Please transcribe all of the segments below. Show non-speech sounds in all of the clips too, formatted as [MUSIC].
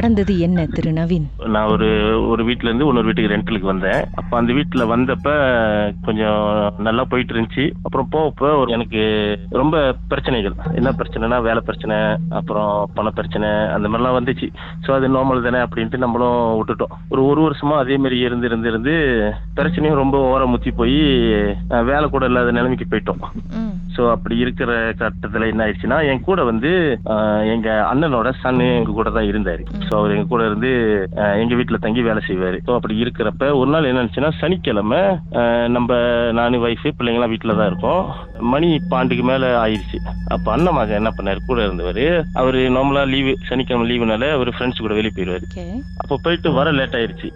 நடந்தது என்ன திரு நவீன்? நான் ஒரு ஒரு வீட்ல இருந்து இன்னொரு வீட்டுக்கு ரெண்டலுக்கு வந்தேன். அப்ப அந்த வீட்டுல வந்தப்ப கொஞ்சம் நல்லா போயிட்டு இருந்துச்சு அப்புறம் போகப்ப ஒரு எனக்கு ரொம்ப பிரச்சனைகள். என்ன பிரச்சனைனா வேலை பிரச்சனை அப்புறம் பண பிரச்சனை அந்த மாதிரிலாம் வந்துச்சு. ஸோ அது நார்மல் தானே அப்படின்ட்டு நம்மளும் விட்டுட்டோம். ஒரு ஒரு வருஷமா அதே மாதிரி இருந்து இருந்து இருந்து பிரச்சனையும் ரொம்ப ஓரம் முத்தி போய் வேலை கூட இல்லாத நிலைமைக்கு போயிட்டோம். ஸோ அப்படி இருக்கிற கட்டத்துல என்ன ஆயிடுச்சுன்னா என் கூட வந்து எங்க அண்ணனோட சன்னு எங்க கூட தான் இருந்தாரு. ஸோ அவர் எங்க கூட இருந்து எங்க வீட்டுல தங்கி வேலை செய்வாரு. ஸோ அப்படி இருக்கிறப்ப ஒரு நாள் என்ன ஆச்சுன்னா சனிக்கிழமை நம்ம நானு ஒய்ஃபு பிள்ளைங்களாம் வீட்டில் தான் இருக்கோம். மணி பாண்டுக்கு மேல ஆயிடுச்சு அப்ப அண்ணன் மகன் என்ன பண்ணாரு? கூட இருந்தவர். அவரு நார்மலா லீவு சனிக்கிழமை லீவுனால அவர் ஃப்ரெண்ட்ஸ் கூட வெளியே போயிடுவாரு அப்போ போயிட்டு வர லேட் ஆயிடுச்சு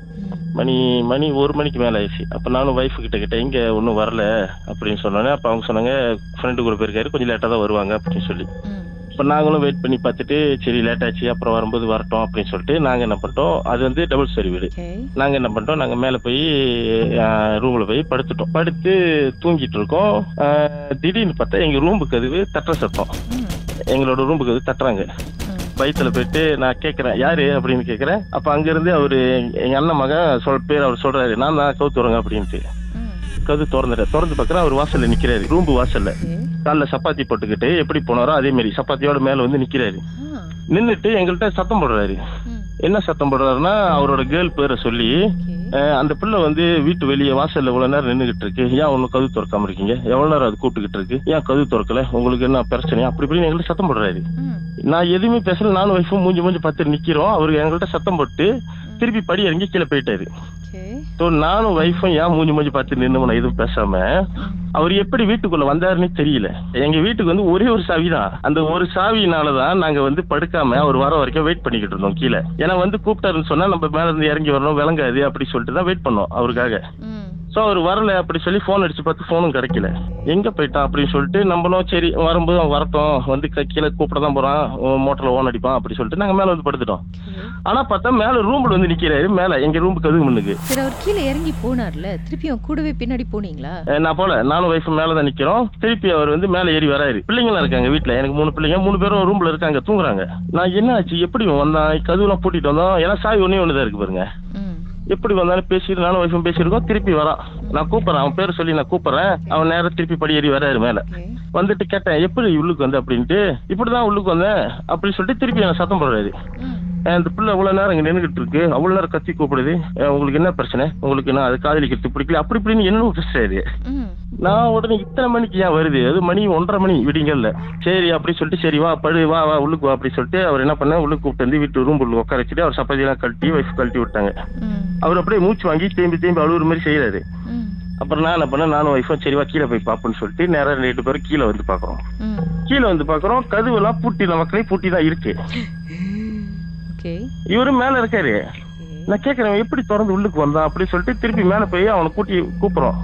மணி மணி ஒரு மணிக்கு மேல ஆயிடுச்சு அப்ப நானும் ஒய்ஃபு கிட்ட கிட்ட இங்க ஒன்றும் வரல. அப்படின்னு சொன்னோன்னே அப்ப அவங்க சொன்னாங்க ஃப்ரெண்டு கூட போயிருக்காரு. கொஞ்சம் லேட்டா தான் வருவாங்க. அப்படின்னு சொல்லி. இப்போ நாங்களும் வெயிட் பண்ணி பார்த்துட்டு சரி லேட் ஆச்சு அப்புறம் வரும்போது வரட்டும் அப்படின்னு சொல்லிட்டு நாங்க என்ன பண்ணிட்டோம்? அது வந்து டபுள் ஸ்டோரி வீடு. ஓகே நாங்க என்ன பண்ணிட்டோம்? நாங்க மேல போய் ரூம்ல போய் படுத்துட்டோம். படுத்து தூங்கிட்டு இருக்கோம். திடீர்னு பார்த்தா எங்க ரூம்பு கதவு தட்டுற சத்தம். ம். எங்களோட ரூம்பு கதவு தட்டுறாங்க. ம். வயித்துல போயிட்டு நான் கேட்கறேன் யாரு? அப்படின்னு கேட்கறேன் அப்ப அங்க இருந்து அவரு எங்க அண்ணன் மகன் சொல் பேர் அவர் சொல்றாரு நான் தான் கவுத்துறங்க அப்படின்ட்டு. கது திறந்துட்டேன் திறந்து பார்க்கறேன் அவர் வாசல்ல நிக்கிறாரு. ரூம்பு வாசல்ல. காலைல சப்பாத்தி போட்டுக்கிட்டு எப்படி போனாரோ அதே மாதிரி சப்பாத்தியோட மேல வந்து நிக்கிறாரு. ஆ. நின்னுட்டு எங்கள்கிட்ட சத்தம் போடுறாரு. என்ன சத்தம் போடுறாருன்னா அவரோட கேர்ள் பேரை சொல்லி அந்த பிள்ளை வந்து வீட்டு வெளியே வாசல்ல இவ்வளவு நேரம் நின்றுகிட்டு இருக்கு ஏன் ஒன்னும் கது திறக்காம இருக்கீங்க? எவ்வளவு நேரம் அது கூப்பிட்டுக்கிட்டு இருக்கு? ஏன் கது திறக்கல? உங்களுக்கு என்ன பிரச்சனை அப்படி இப்படின்னு எங்கள்கிட்ட சத்தம் போடுறாரு. நான் எதுவுமே பேசல. நானும் ஒய்ஃபும் மூஞ்சி மூஞ்சி பார்த்து நிக்கிறோம். அவரு எங்கள்கிட்ட சத்தம் போட்டு திருப்பி படி இறங்கி கீழே போயிட்டாரு. ஸோ நானும் ஒய்ஃபும் ஏன் மூஞ்சி மூஞ்சி பார்த்து நின்று நான் எதுவும் பேசாம அவர் எப்படி வீட்டுக்குள்ள வந்தாருன்னு தெரியல. எங்க வீட்டுக்கு வந்து ஒரே ஒரு சாவி தான். அந்த ஒரு சாவினால தான் நாங்க வந்து படுக்காம அவர் வர வரைக்கும் வெயிட் பண்ணிக்கிட்டு இருந்தோம் கீழே. ஏன்னா வந்து கூப்பிட்டாருன்னு சொன்னா நம்ம மேல இருந்து இறங்கி வரணும் விளங்காது அப்படி சொல்லிட்டு தான் வெயிட் பண்ணோம் அவருக்காக. ஸோ அவர் வரல அப்படி சொல்லி ஃபோன் அடிச்சு பார்த்து ஃபோனும் கிடைக்கல. எங்க போயிட்டான் அப்படின்னு சொல்லிட்டு நம்மளும் சரி வரும்போது அவன் வரட்டும் வந்து கீழே கூப்பிட தான் போறான் மோட்டர்ல ஓன் அடிப்பான் அப்படி சொல்லிட்டு நாங்க மேல வந்து படுத்துட்டோம். ஓகே ஆனா பார்த்தா மேல ரூம்ல வந்து நிக்கிறாரு மேல எங்க ரூமுக்கு கதுகு முன்னுக்கு. சரி அவர் கீழே இறங்கி போனார்ல திருப்பியும் கூடவே பின்னாடி போனீங்களா? நான் போல நானும் ஒய்ஃப் மேல தான் நிக்கிறோம். திருப்பி அவர் வந்து மேல ஏறி வராரு. பிள்ளைங்களாம் இருக்காங்க வீட்ல எனக்கு மூணு பிள்ளைங்க மூணு பேரும் ரூம்ல இருக்காங்க தூங்குறாங்க. நான் என்ன ஆச்சு எப்படி வந்தான்? கதவுலாம் பூட்டிட்டு வந்தோம். ஏன்னா சாவி ஒண்ணே ஒண்ணுதான் இருக்கு பாருங்க. எப்படி வந்தாலும் பேசிட்டு நானும் ஒய்ஃபும் பேசியிருக்கோம் திருப்பி வரான் நான் கூப்பிடுறேன். அவன் பேர் சொல்லி நான் கூப்பிடுறேன். அவன் நேரம் திருப்பி படி ஏறி வராரு மேல வந்துட்டு கேட்டேன் எப்படி உள்ளுக்கு வந்த? அப்படின்ட்டு இப்படிதான் உள்ளுக்கு வந்தேன். அப்படின்னு சொல்லிட்டு திருப்பி என்ன சத்தம் போடுறாரு. இந்த பிள்ளை அவ்வளவு நேரம் இங்க நின்றுகிட்டு இருக்கு. அவ்வளவு நேரம் கத்தி கூப்பிடுது. உங்களுக்கு என்ன பிரச்சனை? உங்களுக்கு என்ன அது காதலிக்கிறது பிடிக்கல. அப்படி இப்படின்னு என்ன பேசுறாரு நான் உடனே இத்தனை மணிக்கு ஏன் வருது? அது மணி ஒன்றரை மணி விடிங்கல்ல. சரி அப்படி சொல்லிட்டு சரி வா படு வா வா உள்ளுக்கு வா அப்படி சொல்லிட்டு அவர் என்ன பண்ண உள்ளுக்கு கூப்பிட்டு வந்து வீட்டு ரூம் உள்ள உட்கார வச்சுட்டு அவர் சப்பாத்தியெல்லாம் கழட்டி வைஃப் கழட்டி விட்டாங்க. அவர் அப்படியே மூச்சு வாங்கி திரும்பி திரும்பி அழுகுற மாதிரி செய்யறாரு அப்புறம் நான் என்ன பண்ணேன்? நானும் ஒய்ஃபும் சரி வா கீழே போய் பார்ப்போம்னு சொல்லிட்டு நேரம் ரெண்டு பேரும் கீழே வந்து பார்க்குறோம். ம். கீழே வந்து பார்க்குறோம். கதவுலாம் பூட்டி நமக்குள்ளே பூட்டி தான் இருக்கு இவரும் மேலே இருக்காரு. நான் கேட்குறேன் எப்படி திறந்து உள்ளுக்கு வந்தான்? அப்படி சொல்லிட்டு திருப்பி மேலே போய் அவனை கூட்டி கூப்பிட்றோம்.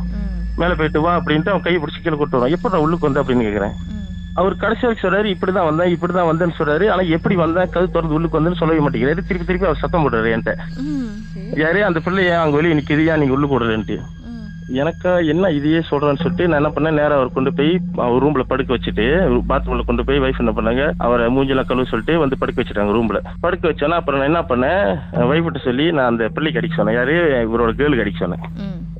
மேலே போயிட்டு வா அப்படின்ட்டு அவன் கையை பிடிச்சி கீழே கூட்டு வரோம் எப்படி உள்ளுக்கு வந்தா அப்படின்னு கேட்குறேன் ம். அவர் கடைசி வரைக்கும் சொல்றாரு இப்படிதான் வந்தேன் இப்படிதான் வந்தேன்னு சொல்றாரு. ஆனா எப்படி வந்தேன் கது திறந்து உள்ளுக்கு வந்தேன்னு சொல்லவே மாட்டேங்கிறாரு. திருப்பி திருப்பி அவர் சத்தம் போடுறாரு என்கிட்ட. யாரே அந்த பிள்ளை ஏன் அங்க வெளியே நிக்குது? ஏன் நீங்க உள்ளுக்கு விடுறேன்ட்டு எனக்கா என்ன இதையே சொல்றேன்னு சொல்லிட்டு நான் என்ன பண்ணேன் நேரா அவர் கொண்டு போய் அவர் ரூம்ல படுக்க வச்சுட்டு பாத்ரூம்ல கொண்டு போய் வைஃப் என்ன பண்ணாங்க அவரை மூஞ்செல்லாம் கழுவு சொல்லிட்டு வந்து படுக்க வச்சுட்டாங்க ரூம்ல படுக்க வச்சோன்னா அப்புறம் நான் என்ன பண்ணேன் வைஃப்கிட்ட சொல்லி நான் அந்த பிள்ளைக்கு அடிக்க சொன்னேன். யாரு இவரோட கேர்ளுக்கு அடிக்க சொன்னேன்.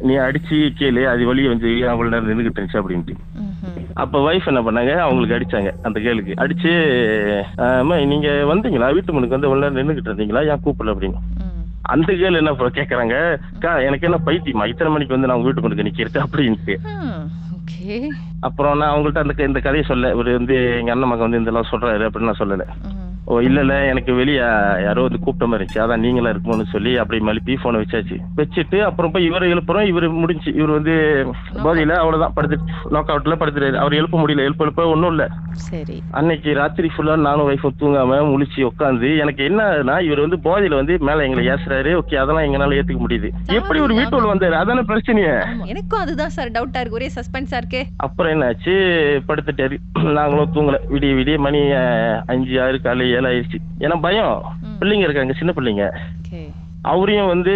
நீ அடிச்சு கேளு அது வெளியே வந்து அவ்வளவு நேரம் நின்றுகிட்டு இருந்துச்சு அப்படின்ட்டு. அப்ப வைஃப் என்ன பண்ணாங்க? அவங்களுக்கு அடிச்சாங்க அந்த கேளுக்கு. அடிச்சு "ஆஹ் அம்மா நீங்க வந்தீங்களா? வீட்டு முன்னுக்கு வந்து உள்ள நின்றுகிட்டு இருந்தீங்களா? ஏன் கூப்பிடல? அப்படின்னு. அந்த கேள் என்ன கேக்குறாங்க? எனக்கு என்ன பைத்தியமா? இத்தனை மணிக்கு வந்து நான் வீட்டு முன்னுக்கு நிக்கிறது அப்படின்ட்டு. அப்புறம் நான் அவங்கள்ட்ட அந்த இந்த கதையை சொல்ல இவர் வந்து எங்க அண்ணன் மகன் வந்து இதெல்லாம் சொல்றாரு அப்படின்னு நான் சொல்லல. ஓ இல்ல இல்ல. எனக்கு வெளியே யாரோ வந்து கூப்பிட்ட மாதிரி இருந்துச்சு. அதான் நீங்களா இருக்குமோன்னு சொல்லி அப்படி மழுப்பி போனை வச்சாச்சு. வச்சுட்டு அப்புறம் போய் இவரை எழுப்புறோம். இவர் முடிஞ்சு இவர் வந்து போதையில அவ்வளவுதான். படுத்து நாக் அவுட்ல படுத்துறாரு. அவர் எழுப்ப முடியல. எழுப்ப எழுப்ப ஒன்றும் இல்ல. சரி. அன்னைக்கு ராத்திரி ஃபுல்லா நானும் ஒய்ஃபும் தூங்காம முழிச்சு உட்காந்து எனக்கு என்னன்னா இவர் வந்து போதையில வந்து மேல எங்களை ஏசுறாரு. ஓகே அதெல்லாம் எங்களால ஏத்துக்க முடியுது. எப்படி ஒரு வீட்டுல வந்தாரு? அதான பிரச்சனையே. எனக்கும் அதுதான் சார் டவுட்டா இருக்கு. ஒரே சஸ்பென்ஸா இருக்கே. அப்புறம் என்னாச்சு? படுத்துட்டாரு. நாங்களும் தூங்கல. விடிய விடிய மணி அஞ்சு ஆறு காலை ஏழு ஆயிடுச்சு ஏன்னா பயம். பிள்ளைங்க இருக்காங்க சின்ன பிள்ளைங்க. அவரையும் வந்து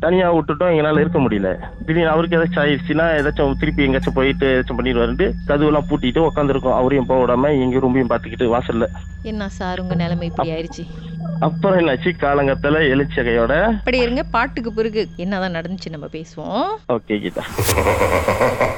தனியா விட்டுட்டோம் எங்களால இருக்க முடியல. திடீர்னு அவருக்கு ஏதாச்சும் ஆயிடுச்சுன்னா ஏதாச்சும் திருப்பி எங்கேயாச்சும் போயிட்டு ஏதாச்சும் பண்ணிடுவாருன்ட்டு கதவுலாம் பூட்டிட்டு உட்காந்துருக்கோம் அவரையும் போக விடாம எங்க ரூமையும் பார்த்துக்கிட்டு வாசல்ல. என்ன சார் உங்க நிலைமை இப்படி ஆயிடுச்சு? அப்புறம் என்னாச்சு? காலங்கத்துல எழுச்சகையோட அப்படி இருங்க பாட்டுக்கு பிறகு என்னதான் நடந்துச்சு நம்ம பேசுவோம். ஓகே கீதா. [LAUGHS]